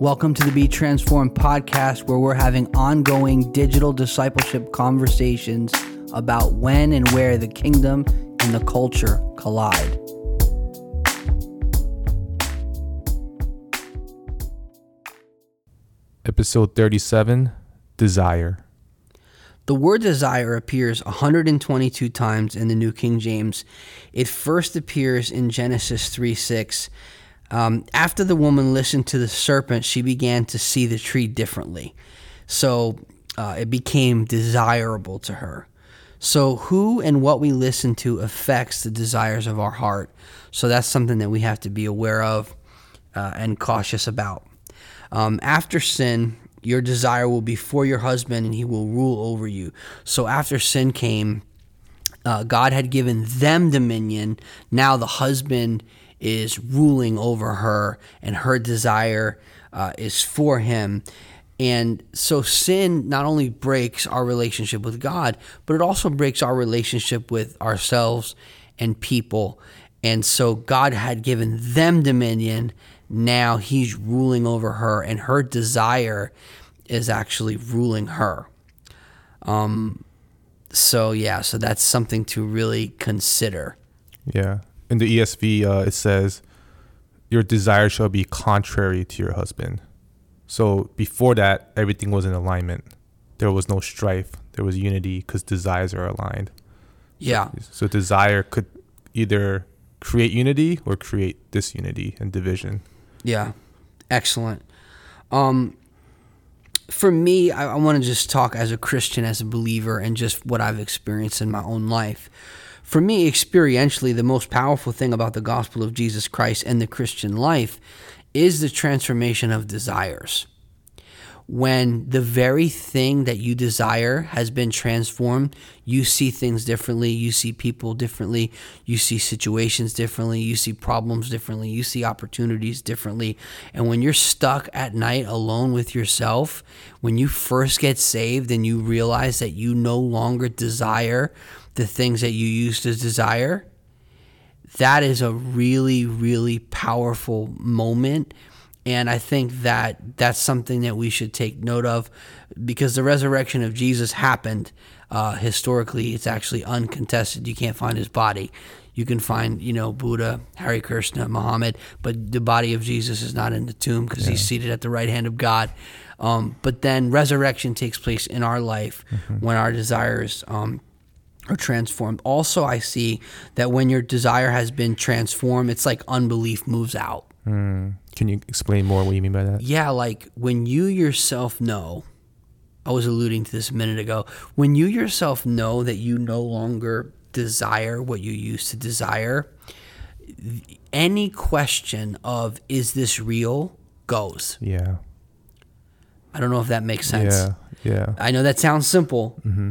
Welcome to the Be Transformed podcast, where we're having ongoing digital discipleship conversations about when and where the kingdom and the culture collide. Episode 37 Desire. The word desire appears 122 times in the New King James. It first appears in Genesis 3 6. Um, after the woman listened to the serpent, she began to see the tree differently. So uh, it became desirable to her. So, who and what we listen to affects the desires of our heart. So, that's something that we have to be aware of uh, and cautious about. Um, after sin, your desire will be for your husband and he will rule over you. So, after sin came, uh, God had given them dominion. Now, the husband is ruling over her, and her desire uh, is for him. And so sin not only breaks our relationship with God, but it also breaks our relationship with ourselves and people. And so God had given them dominion. Now he's ruling over her, and her desire is actually ruling her. Um, so, yeah, so that's something to really consider. Yeah. In the ESV, uh, it says, Your desire shall be contrary to your husband. So before that, everything was in alignment. There was no strife. There was unity because desires are aligned. Yeah. So, so desire could either create unity or create disunity and division. Yeah. Excellent. Um, for me, I, I want to just talk as a Christian, as a believer, and just what I've experienced in my own life. For me, experientially, the most powerful thing about the gospel of Jesus Christ and the Christian life is the transformation of desires. When the very thing that you desire has been transformed, you see things differently, you see people differently, you see situations differently, you see problems differently, you see opportunities differently. And when you're stuck at night alone with yourself, when you first get saved and you realize that you no longer desire the things that you used to desire, that is a really, really powerful moment. And I think that that's something that we should take note of because the resurrection of Jesus happened. Uh, historically, it's actually uncontested. You can't find his body. You can find, you know, Buddha, Hare Krishna, Muhammad, but the body of Jesus is not in the tomb because yeah. he's seated at the right hand of God. Um, but then resurrection takes place in our life mm-hmm. when our desires um, are transformed. Also, I see that when your desire has been transformed, it's like unbelief moves out. Mm. Can you explain more what you mean by that? Yeah, like when you yourself know, I was alluding to this a minute ago, when you yourself know that you no longer desire what you used to desire, any question of, is this real, goes. Yeah. I don't know if that makes sense. Yeah. Yeah. I know that sounds simple. Mm-hmm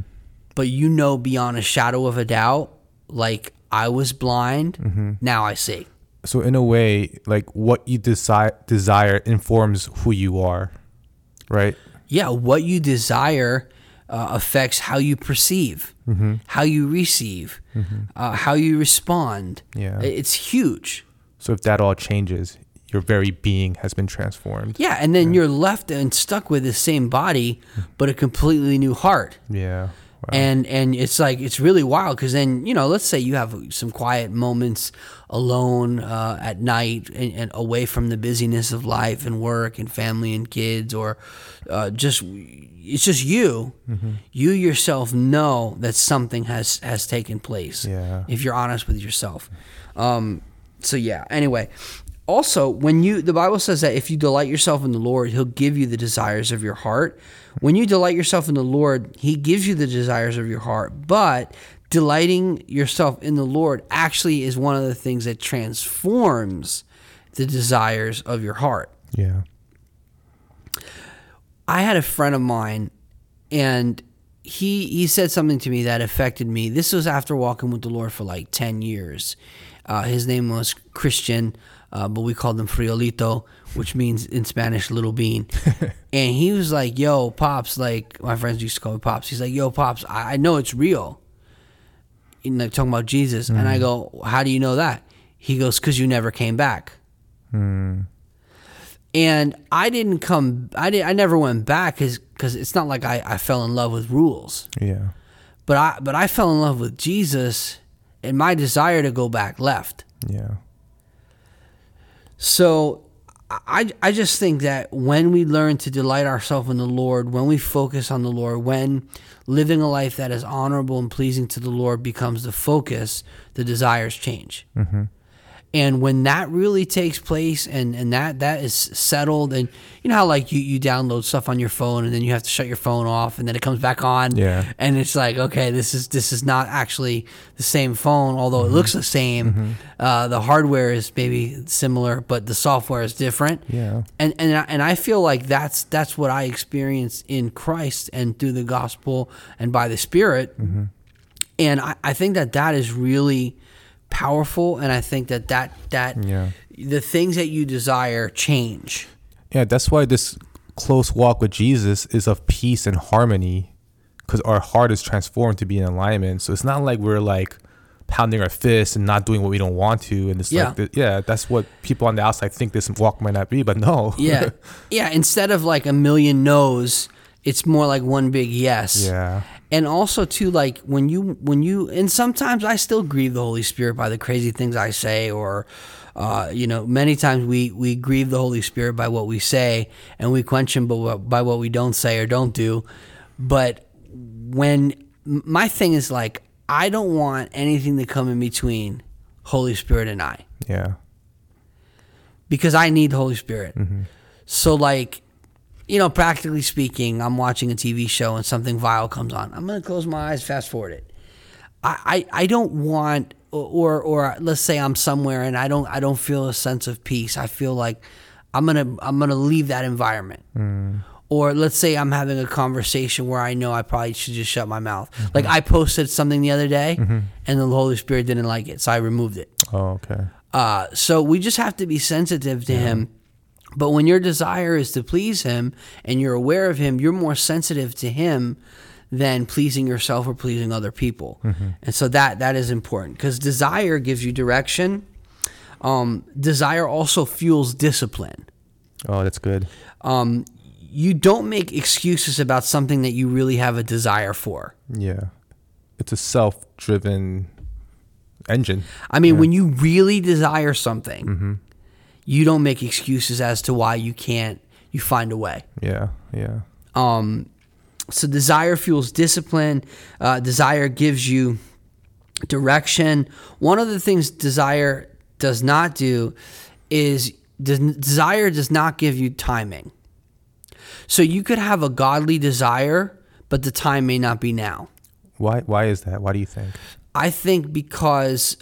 but you know beyond a shadow of a doubt, like I was blind, mm-hmm. now I see. So in a way, like what you desire desire informs who you are, right? Yeah, what you desire uh, affects how you perceive, mm-hmm. how you receive, mm-hmm. uh, how you respond. Yeah, it's huge. So if that all changes, your very being has been transformed. Yeah, and then yeah. you're left and stuck with the same body, but a completely new heart. Yeah. Wow. And and it's like it's really wild because then you know let's say you have some quiet moments alone uh, at night and, and, away from the busyness of life and work and family and kids or uh, just it's just you. Mm-hmm. You yourself know that something has has taken place. Yeah. If you're honest with yourself. Um, so yeah. Anyway, also when you the bible says that if you delight yourself in the lord he'll give you the desires of your heart. When you delight yourself in the lord he gives you the desires of your heart. But delighting yourself in the lord actually is one of the things that transforms the desires of your heart. Yeah. I had a friend of mine and he he said something to me that affected me. This was after walking with the lord for like 10 years. Uh, his name was christian uh, but we called him Frijolito, which means in Spanish little bean. and he was like, "Yo, pops!" Like my friends used to call me pops. He's like, "Yo, pops! I, I know it's real." And like talking about Jesus, mm. and I go, "How do you know that?" He goes, "Cause you never came back." Mm. and I didn't come. I did. I never went back because it's not like I, I fell in love with rules. Yeah. But I but I fell in love with Jesus, and my desire to go back left. Yeah. So I, I just think that when we learn to delight ourselves in the Lord, when we focus on the Lord, when living a life that is honorable and pleasing to the Lord becomes the focus, the desires change. Mm-hmm. And when that really takes place and, and that, that is settled, and you know how like you, you download stuff on your phone and then you have to shut your phone off and then it comes back on. Yeah. And it's like, okay, this is this is not actually the same phone, although it mm-hmm. looks the same. Mm-hmm. Uh, the hardware is maybe similar, but the software is different. Yeah. And and I- and I feel like that's that's what I experienced in Christ and through the gospel and by the Spirit. Mm-hmm. And I, I think that that is really powerful, and I think that that that Yeah. the things that you desire change. Yeah, that's why this close walk with Jesus is of peace and harmony because our heart is transformed to be in alignment. So it's not like we're like pounding our fists and not doing what we don't want to. And it's Yeah. like, the, yeah, that's what people on the outside think this walk might not be, but no. Yeah, yeah. Instead of like a million no's, it's more like one big yes. yeah. And also too like when you when you and sometimes i still grieve the holy spirit by the crazy things i say or uh, you know many times we we grieve the holy spirit by what we say and we quench him by what, by what we don't say or don't do but when my thing is like i don't want anything to come in between holy spirit and i Yeah. because I need the Holy Spirit. So, like, you know, practically speaking, I'm watching a TV show and something vile comes on. I'm gonna close my eyes, fast forward it. I, I, I don't want, or, or let's say I'm somewhere and I don't I don't feel a sense of peace. I feel like I'm gonna I'm gonna leave that environment. Mm. Or let's say I'm having a conversation where I know I probably should just shut my mouth. Mm-hmm. Like I posted something the other day, mm-hmm. and the Holy Spirit didn't like it, so I removed it. Oh, okay. Uh, so we just have to be sensitive to him. But when your desire is to please him and you're aware of him, you're more sensitive to him than pleasing yourself or pleasing other people. And so that that is important because desire gives you direction. Um, desire also fuels discipline. Oh, that's good. Um, you don't make excuses about something that you really have a desire for. Yeah. It's a self driven engine. I mean, when you really desire something, you don't make excuses as to why you can't. You find a way. Yeah. Yeah. Um, so desire fuels discipline. Uh, desire gives you direction. One of the things desire does not do is des- desire does not give you timing. So you could have a godly desire, but the time may not be now. Why, why is that? Why do you think? I think because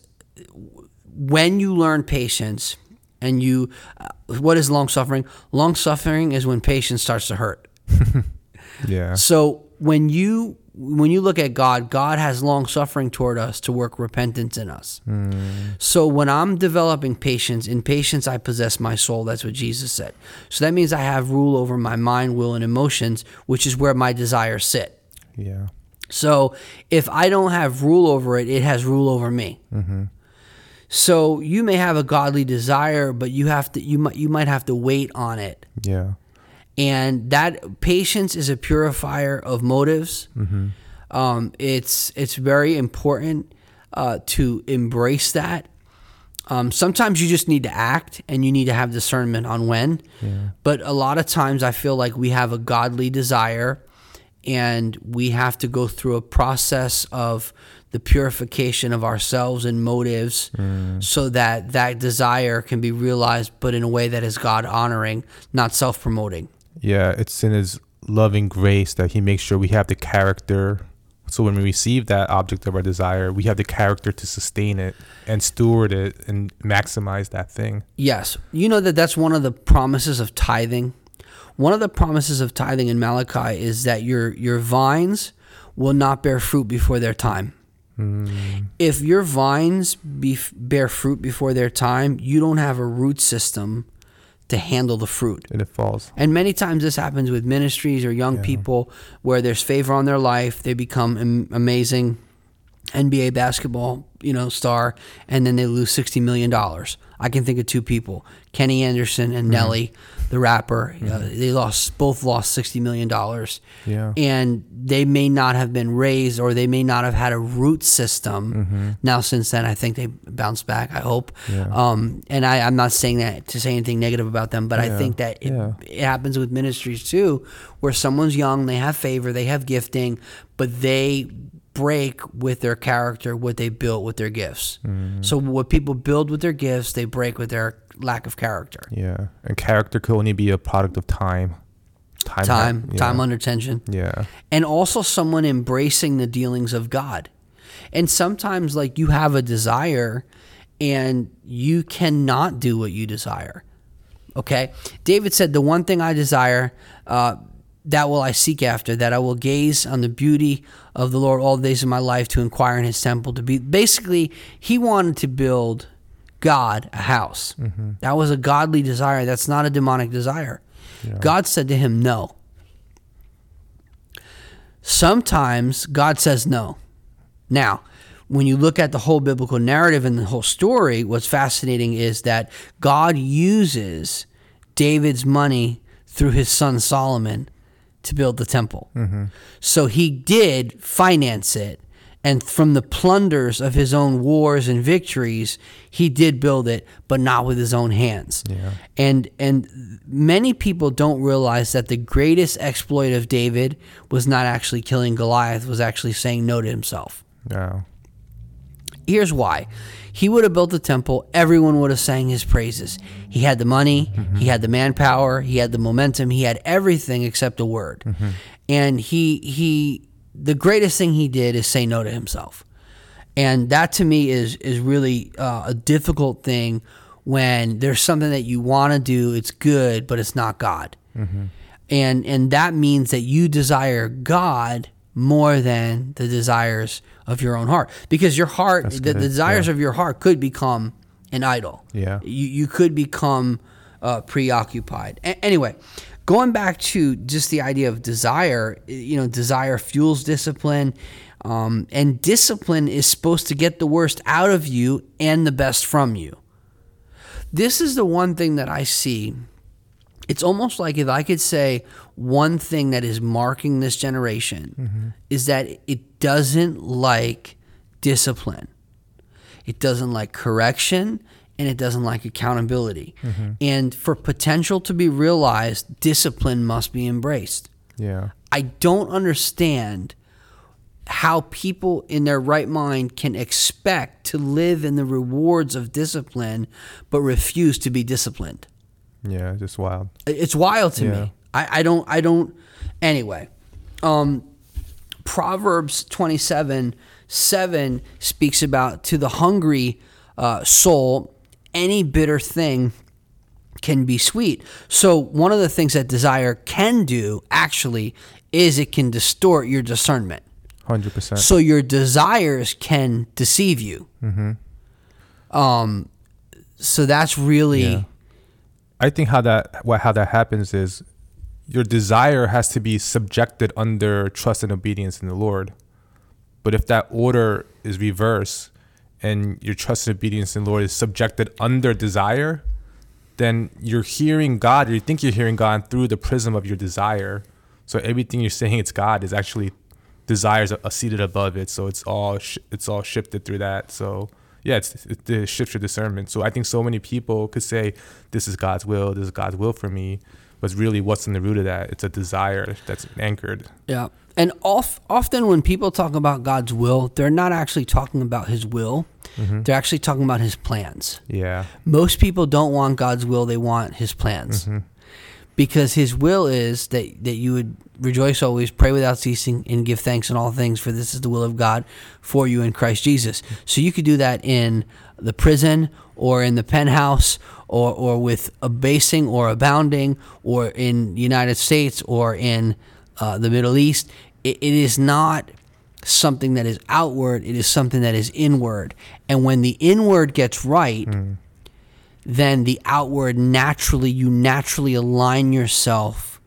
when you learn patience and you, uh, what is long suffering? Long suffering is when patience starts to hurt. Yeah. So when you when you look at God, God has long suffering toward us to work repentance in us. So when I'm developing patience, in patience I possess my soul. That's what Jesus said. So that means I have rule over my mind, will, and emotions, which is where my desires sit. Yeah. So if I don't have rule over it, it has rule over me. So you may have a godly desire, but you have to you might you might have to wait on it. Yeah. And that patience is a purifier of motives. Um, it's it's very important uh, to embrace that. Um, sometimes you just need to act, and you need to have discernment on when. Yeah. But a lot of times, I feel like we have a godly desire, and we have to go through a process of the purification of ourselves and motives mm. so that that desire can be realized but in a way that is god honoring not self-promoting. Yeah, it's in His loving grace that He makes sure we have the character. So when we receive that object of our desire, we have the character to sustain it and steward it and maximize that thing. yes. You know that that's one of the promises of tithing? One of the promises of tithing in malachi is that your your vines will not bear fruit before their time Mm. if your vines be, bear fruit before their time you don't have a root system to handle the fruit And it falls. And many times this happens with ministries or young people where there's favor on their life, they become am- amazing NBA basketball, you know, star, and then they lose sixty million dollars. I can think of two people: Kenny Anderson and Nelly, the rapper. Uh, they lost both lost sixty million dollars. Yeah. and they may not have been raised, or they may not have had a root system. Now, since then, I think they bounced back. I hope. Yeah. Um, and I, I'm not saying that to say anything negative about them, but I think that it, Yeah. it happens with ministries too, where someone's young, they have favor, they have gifting, but they break with their character what they built with their gifts. Mm-hmm. So what people build with their gifts, they break with their lack of character. Yeah. And character could only be a product of time. Time. Time, yeah. time under tension. Yeah. and also someone embracing the dealings of God. And sometimes, like, you have a desire and you cannot do what you desire. Okay? David said, The one thing I desire, uh, that will I seek after, that I will gaze on the beauty of the Lord all the days of my life to inquire in his temple. To be basically, he wanted to build God a house. Mm-hmm. That was a godly desire. That's not a demonic desire. God said to him, No. Sometimes God says no. Now, when you look at the whole biblical narrative and the whole story, what's fascinating is that God uses David's money through his son Solomon to build the temple. Mm-hmm. So he did finance it. And from the plunders of his own wars and victories, he did build it, but not with his own hands. Yeah. And and many people don't realize that the greatest exploit of David was not actually killing Goliath, was actually saying no to himself. Yeah. Here's why. He would have built the temple, everyone would have sang his praises. He had the money, he had the manpower, he had the momentum, he had everything except a word. Mm-hmm. And he he the greatest thing he did is say no to himself. And that to me is is really uh, a difficult thing when there's something that you want to do, it's good, but it's not God. And and that means that you desire God more than the desires of your own heart because your heart the, the desires yeah. of your heart could become an idol Yeah. you, you could become uh, preoccupied A- anyway going back to just the idea of desire you know desire fuels discipline um, and discipline is supposed to get the worst out of you and the best from you. This is the one thing that i see. It's almost like if I could say one thing that is marking this generation is that it doesn't like discipline. It doesn't like correction and it doesn't like accountability. And for potential to be realized, discipline must be embraced. Yeah. I don't understand how people in their right mind can expect to live in the rewards of discipline but refuse to be disciplined. Yeah. Just wild. It's wild to Yeah. me. I, I don't I don't anyway. Um Proverbs twenty seven seven speaks about to the hungry uh, soul, any bitter thing can be sweet. So one of the things that desire can do actually is it can distort your discernment. Hundred percent. So your desires can deceive you. Mm-hmm. Um, so that's really Yeah. I think how that what how that happens is your desire has to be subjected under trust and obedience in the Lord. But if that order is reversed and your trust and obedience in the Lord is subjected under desire, then you're hearing God or you think you're hearing God through the prism of your desire. So everything you're saying it's God is actually desires are seated above it. So it's all sh- it's all shifted through that. So yeah, it's it, it shifts your discernment. So I think so many people could say this is God's will, this is God's will for me, but really what's in the root of that? It's a desire that's anchored. Yeah. And off, often when people talk about God's will, they're not actually talking about his will. They're actually talking about his plans. Yeah. Most people don't want God's will, they want his plans. Because his will is that, that you would rejoice always, pray without ceasing, and give thanks in all things, for this is the will of God for you in Christ Jesus. So you could do that in the prison or in the penthouse or, or with abasing or abounding or in the United States or in uh, the Middle East. It, it is not something that is outward, it is something that is inward. And when the inward gets right, hmm. then the outward naturally, you naturally align yourself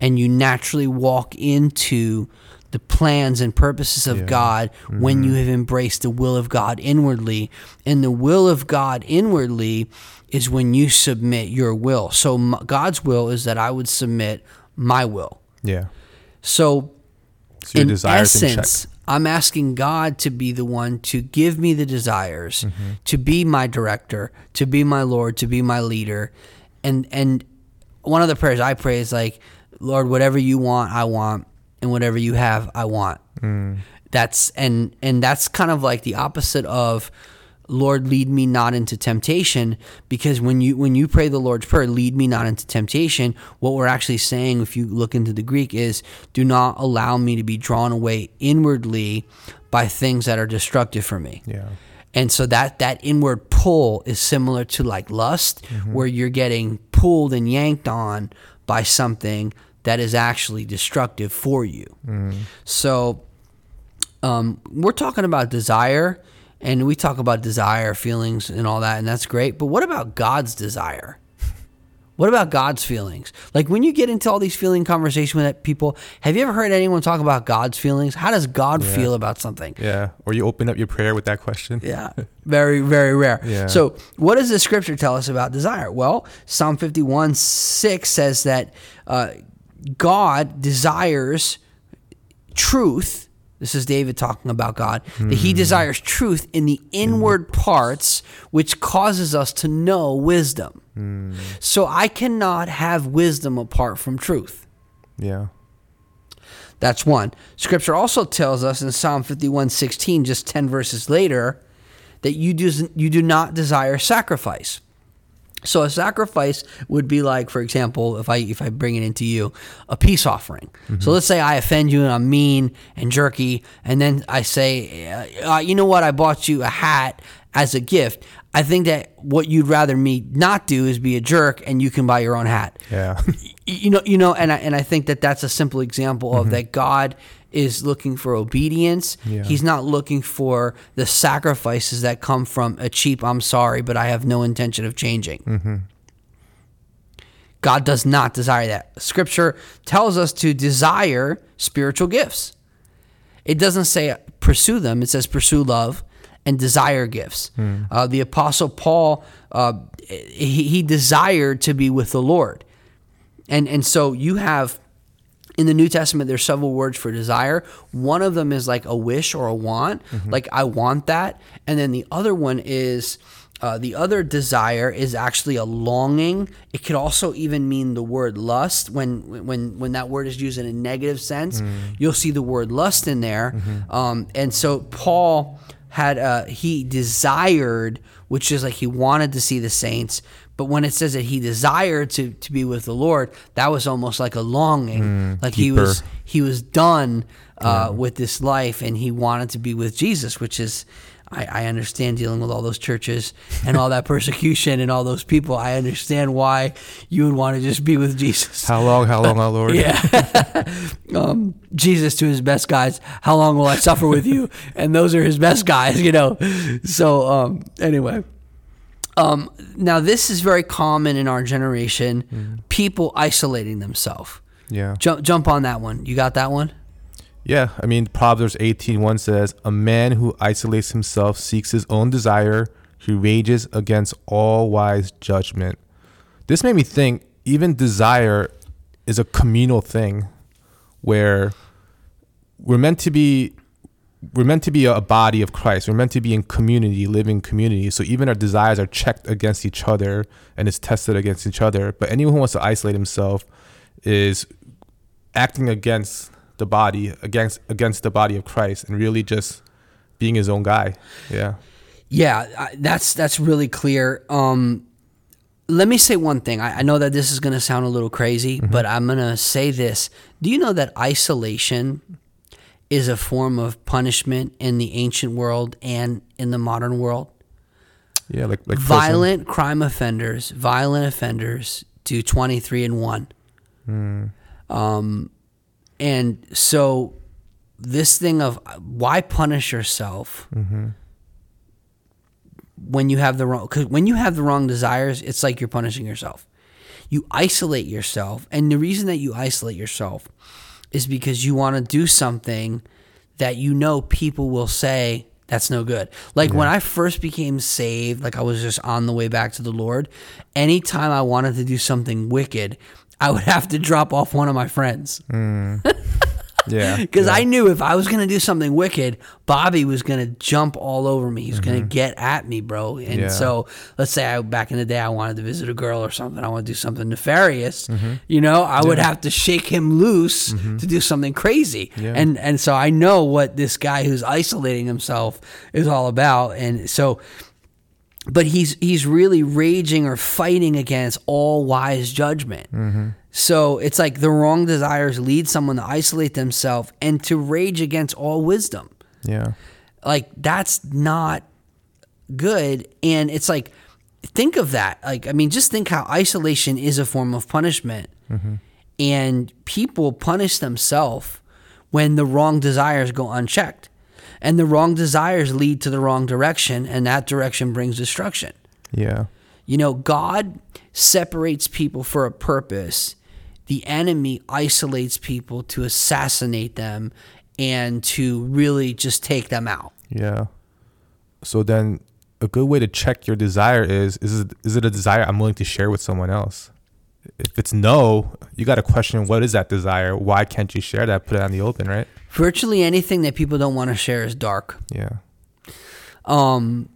and you naturally walk into the plans and purposes of Yeah. God when you mm-hmm. have embraced the will of God inwardly. And the will of God inwardly is when you submit your will. So m- God's will is that I would submit my will. Yeah. So So your in desires in check. essence, I'm asking God to be the one to give me the desires, Mm-hmm. to be my director, to be my Lord, to be my leader. And and one of the prayers I pray is like, Lord, whatever you want, I want, and whatever you have, I want. Mm. That's and and that's kind of like the opposite of Lord lead me not into temptation because when you when you pray the Lord's prayer lead me not into temptation what we're actually saying if you look into the Greek is do not allow me to be drawn away inwardly by things that are destructive for me. Yeah. And so that that inward pull is similar to like lust, Mm-hmm. where you're getting pulled and yanked on by something that is actually destructive for you. Mm. So um, we're talking about desire, and we talk about desire, feelings, and all that, and that's great. But what about God's desire? What about God's feelings? Like when you get into all these feeling conversations with people, have you ever heard anyone talk about God's feelings? How does God Yeah. feel about something? Yeah. Or you open up your prayer with that question. Yeah, very, very rare. Yeah. So, what does the scripture tell us about desire? Well, Psalm 51 6 says that uh, God desires truth. This is David talking about God, that he hmm. desires truth in the inward hmm. parts, which causes us to know wisdom. Hmm. So, I cannot have wisdom apart from truth. Yeah. That's one. Scripture also tells us in Psalm 51 16, just 10 verses later, that you do, you do not desire sacrifice. So a sacrifice would be like, for example, if I if I bring it into you, a peace offering. So let's say I offend you and I'm mean and jerky, and then I say, uh, you know what, I bought you a hat as a gift. I think that what you'd rather me not do is be a jerk, and you can buy your own hat Yeah. you know you know and I, and I think that that's a simple example of that God is looking for obedience. Yeah. he's not looking for the sacrifices that come from a cheap I'm sorry but I have no intention of changing. God does not desire that. Scripture tells us to desire spiritual gifts. It doesn't say pursue them. It says pursue love and desire gifts. Uh, the apostle paul uh, he, he desired to be with the lord. And and so you have in the New Testament there's several words for desire. One of them is like a wish or a want, like I want that, and then the other one is uh, the other desire is actually a longing. It could also even mean the word lust. When when when that word is used in a negative sense, you'll see the word lust in there. Um, and so Paul had uh, he desired, which is like he wanted to see the saints. But when it says that he desired to, to be with the Lord, that was almost like a longing, like he was he was done uh, with this life and he wanted to be with Jesus, which is I, I understand dealing with all those churches and all that persecution and all those people. I understand why you would want to just be with Jesus. How long? How long, our Lord? Yeah. um, Jesus to his best guys, how long will I suffer with you? And those are his best guys, you know. So um, anyway. Um, now this is very common in our generation. People isolating themselves. Yeah. Jump jump on that one. You got that one? Yeah, I mean Proverbs 18:1 says, "A man who isolates himself seeks his own desire; he rages against all wise judgment." This made me think even desire is a communal thing where we're meant to be we're meant to be a body of Christ. We're meant to be in community, living community. So even our desires are checked against each other and it's tested against each other. But anyone who wants to isolate himself is acting against the body, against against the body of Christ, and really just being his own guy. Yeah. Yeah, that's that's really clear. Um, let me say one thing. I, I know that this is going to sound a little crazy, but I'm going to say this. Do you know that isolation is a form of punishment in the ancient world and in the modern world? Yeah, like like prison. violent crime offenders, violent offenders do 23 and 1. Um, and so this thing of why punish yourself when you have the wrong cuz when you have the wrong desires, it's like you're punishing yourself. You isolate yourself, and the reason that you isolate yourself is because you want to do something that you know people will say that's no good. Like when I first became saved, like I was just on the way back to the Lord, anytime I wanted to do something wicked, I would have to drop off one of my friends. Mm. Yeah. Because yeah. I knew if I was going to do something wicked, Bobby was going to jump all over me. He was going to get at me, bro. And Mm-hmm. Yeah. so, let's say I, back in the day, I wanted to visit a girl or something. I want to do something nefarious. You know, I would have to shake him loose to do something crazy. Mm-hmm. Yeah. And and so I know what this guy who's isolating himself is all about. And so, but he's he's really raging or fighting against all wise judgment. So it's like the wrong desires lead someone to isolate themselves and to rage against all wisdom. Yeah. Like that's not good. And it's like think of that. Like I mean, just think how isolation is a form of punishment, mm-hmm. and people punish themselves when the wrong desires go unchecked, and the wrong desires lead to the wrong direction, and that direction brings destruction. Yeah. You know, God separates people for a purpose. The enemy isolates people to assassinate them and to really just take them out. Yeah. So then a good way to check your desire is is it, is it a desire I'm willing to share with someone else? If it's no, you got to question what is that desire? Why can't you share that? Put it on the open, right? Virtually anything that people don't want to share is dark. Yeah. Um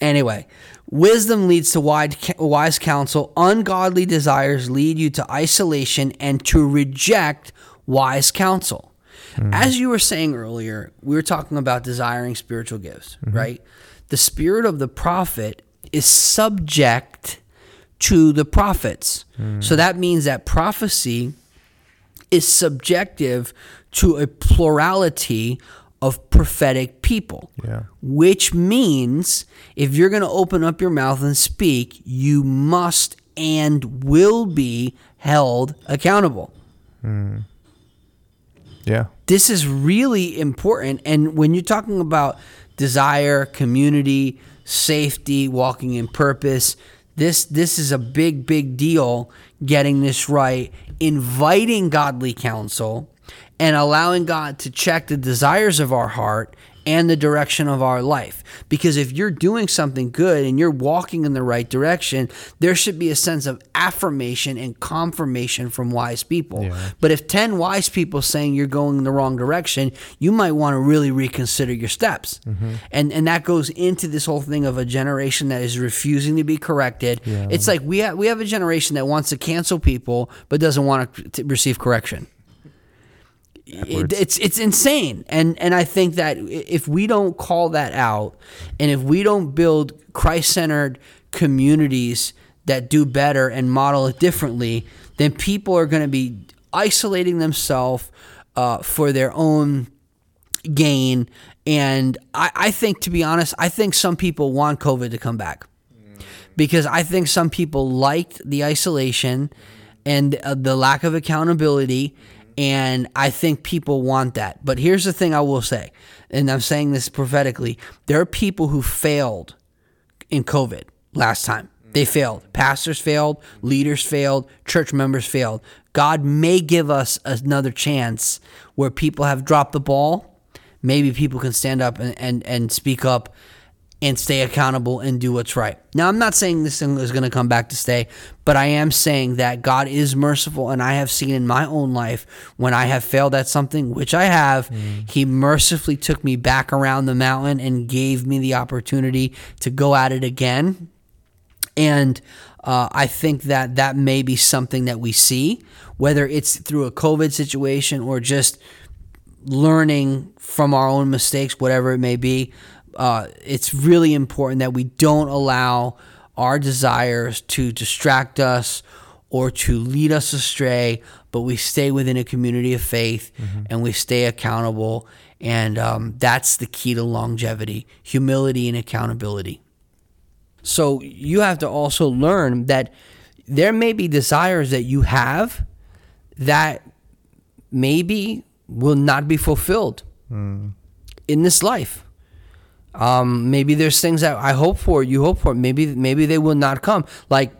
anyway, wisdom leads to wise counsel, ungodly desires lead you to isolation and to reject wise counsel. Hmm. As you were saying earlier, we were talking about desiring spiritual gifts, mm-hmm. right? The spirit of the prophet is subject to the prophets. Hmm. So that means that prophecy is subjective to a plurality of prophetic people. Yeah. Which means if you're going to open up your mouth and speak, you must and will be held accountable. Hmm. Yeah. This is really important. And when you're talking about desire, community, safety, walking in purpose, this this is a big, big deal getting this right, inviting godly counsel and allowing God to check the desires of our heart and the direction of our life. Because if you're doing something good and you're walking in the right direction, there should be a sense of affirmation and confirmation from wise people. Yeah. But if 10 wise people saying you're going in the wrong direction, you might want to really reconsider your steps. Mm-hmm. And and that goes into this whole thing of a generation that is refusing to be corrected. Yeah. It's like we have, we have a generation that wants to cancel people but doesn't want to receive correction. Backwards. it's it's insane, and and I think that if we don't call that out, and if we don't build Christ centered communities that do better and model it differently, then people are going to be isolating themselves uh, for their own gain. And I, I think, to be honest, I think some people want COVID to come back because I think some people liked the isolation and uh, the lack of accountability. And I think people want that. But here's the thing I will say, and I'm saying this prophetically there are people who failed in COVID last time. They failed. Pastors failed, leaders failed, church members failed. God may give us another chance where people have dropped the ball. Maybe people can stand up and, and, and speak up and stay accountable and do what's right. Now, I'm not saying this thing is going to come back to stay, but I am saying that God is merciful, and I have seen in my own life when I have failed at something, which I have, He mercifully took me back around the mountain and gave me the opportunity to go at it again. And uh, I think that that may be something that we see, whether it's through a COVID situation or just learning from our own mistakes, whatever it may be. Uh, it's really important that we don't allow our desires to distract us or to lead us astray, but we stay within a community of faith and we stay accountable. And um, that's the key to longevity humility and accountability. So you have to also learn that there may be desires that you have that maybe will not be fulfilled in this life. Um, maybe there's things that I hope for, you hope for. Maybe maybe they will not come. Like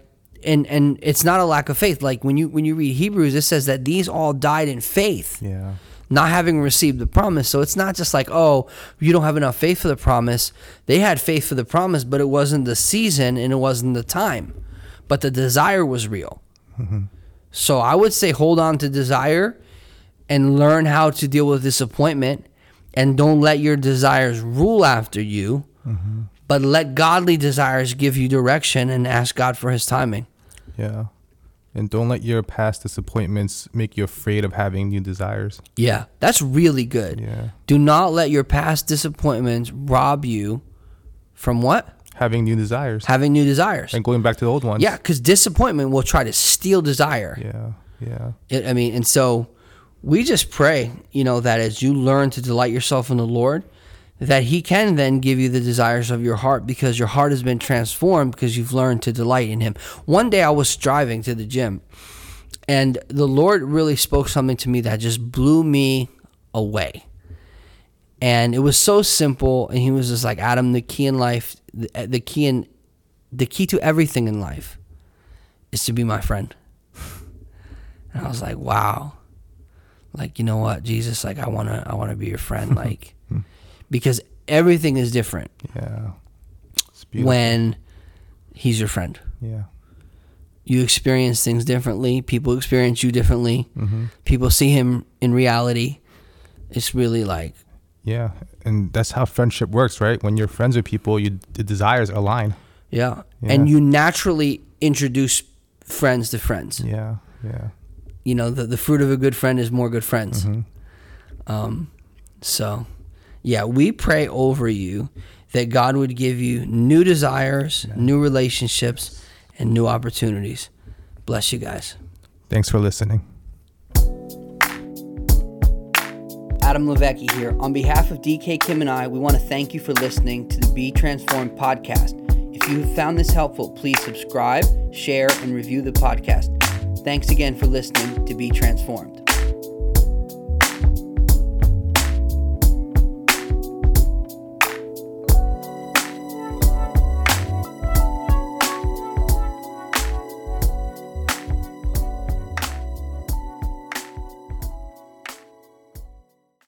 and and it's not a lack of faith. Like when you when you read Hebrews, it says that these all died in faith, Yeah. not having received the promise. So it's not just like, oh, you don't have enough faith for the promise. They had faith for the promise, but it wasn't the season and it wasn't the time. But the desire was real. So I would say hold on to desire and learn how to deal with disappointment and don't let your desires rule after you, mm-hmm. but let godly desires give you direction and ask God for his timing. Yeah. And don't let your past disappointments make you afraid of having new desires. Yeah, that's really good. Yeah. Do not let your past disappointments rob you from what? Having new desires. Having new desires. and going back to the old ones. Yeah, because disappointment will try to steal desire. Yeah. Yeah. It, I mean, and so we just pray, you know, that as you learn to delight yourself in the Lord, that He can then give you the desires of your heart because your heart has been transformed because you've learned to delight in Him. One day I was driving to the gym, and the Lord really spoke something to me that just blew me away. And it was so simple, and He was just like, Adam, the key in life, the, the key in, the key to everything in life, is to be my friend. And I was like, wow. Like, you know what, Jesus, like I wanna I wanna be your friend. Like because everything is different Yeah. It's beautiful. when he's your friend. yeah. You experience things differently. People experience you differently. Mm-hmm. People see him in reality. It's really like Yeah. And that's how friendship works, right? When you're friends with people, you the desires align. yeah. Yeah. And you naturally introduce friends to friends. Yeah. Yeah. You know, the, the fruit of a good friend is more good friends. Mhm. Um, so, yeah, we pray over you that God would give you new desires, new relationships, and new opportunities. Bless you guys. Thanks for listening. Adam LiVecchi here. On behalf of DK Kim and I, we want to thank you for listening to the Be Transformed podcast. If you have found this helpful, please subscribe, share, and review the podcast. Thanks again for listening to Be Transformed.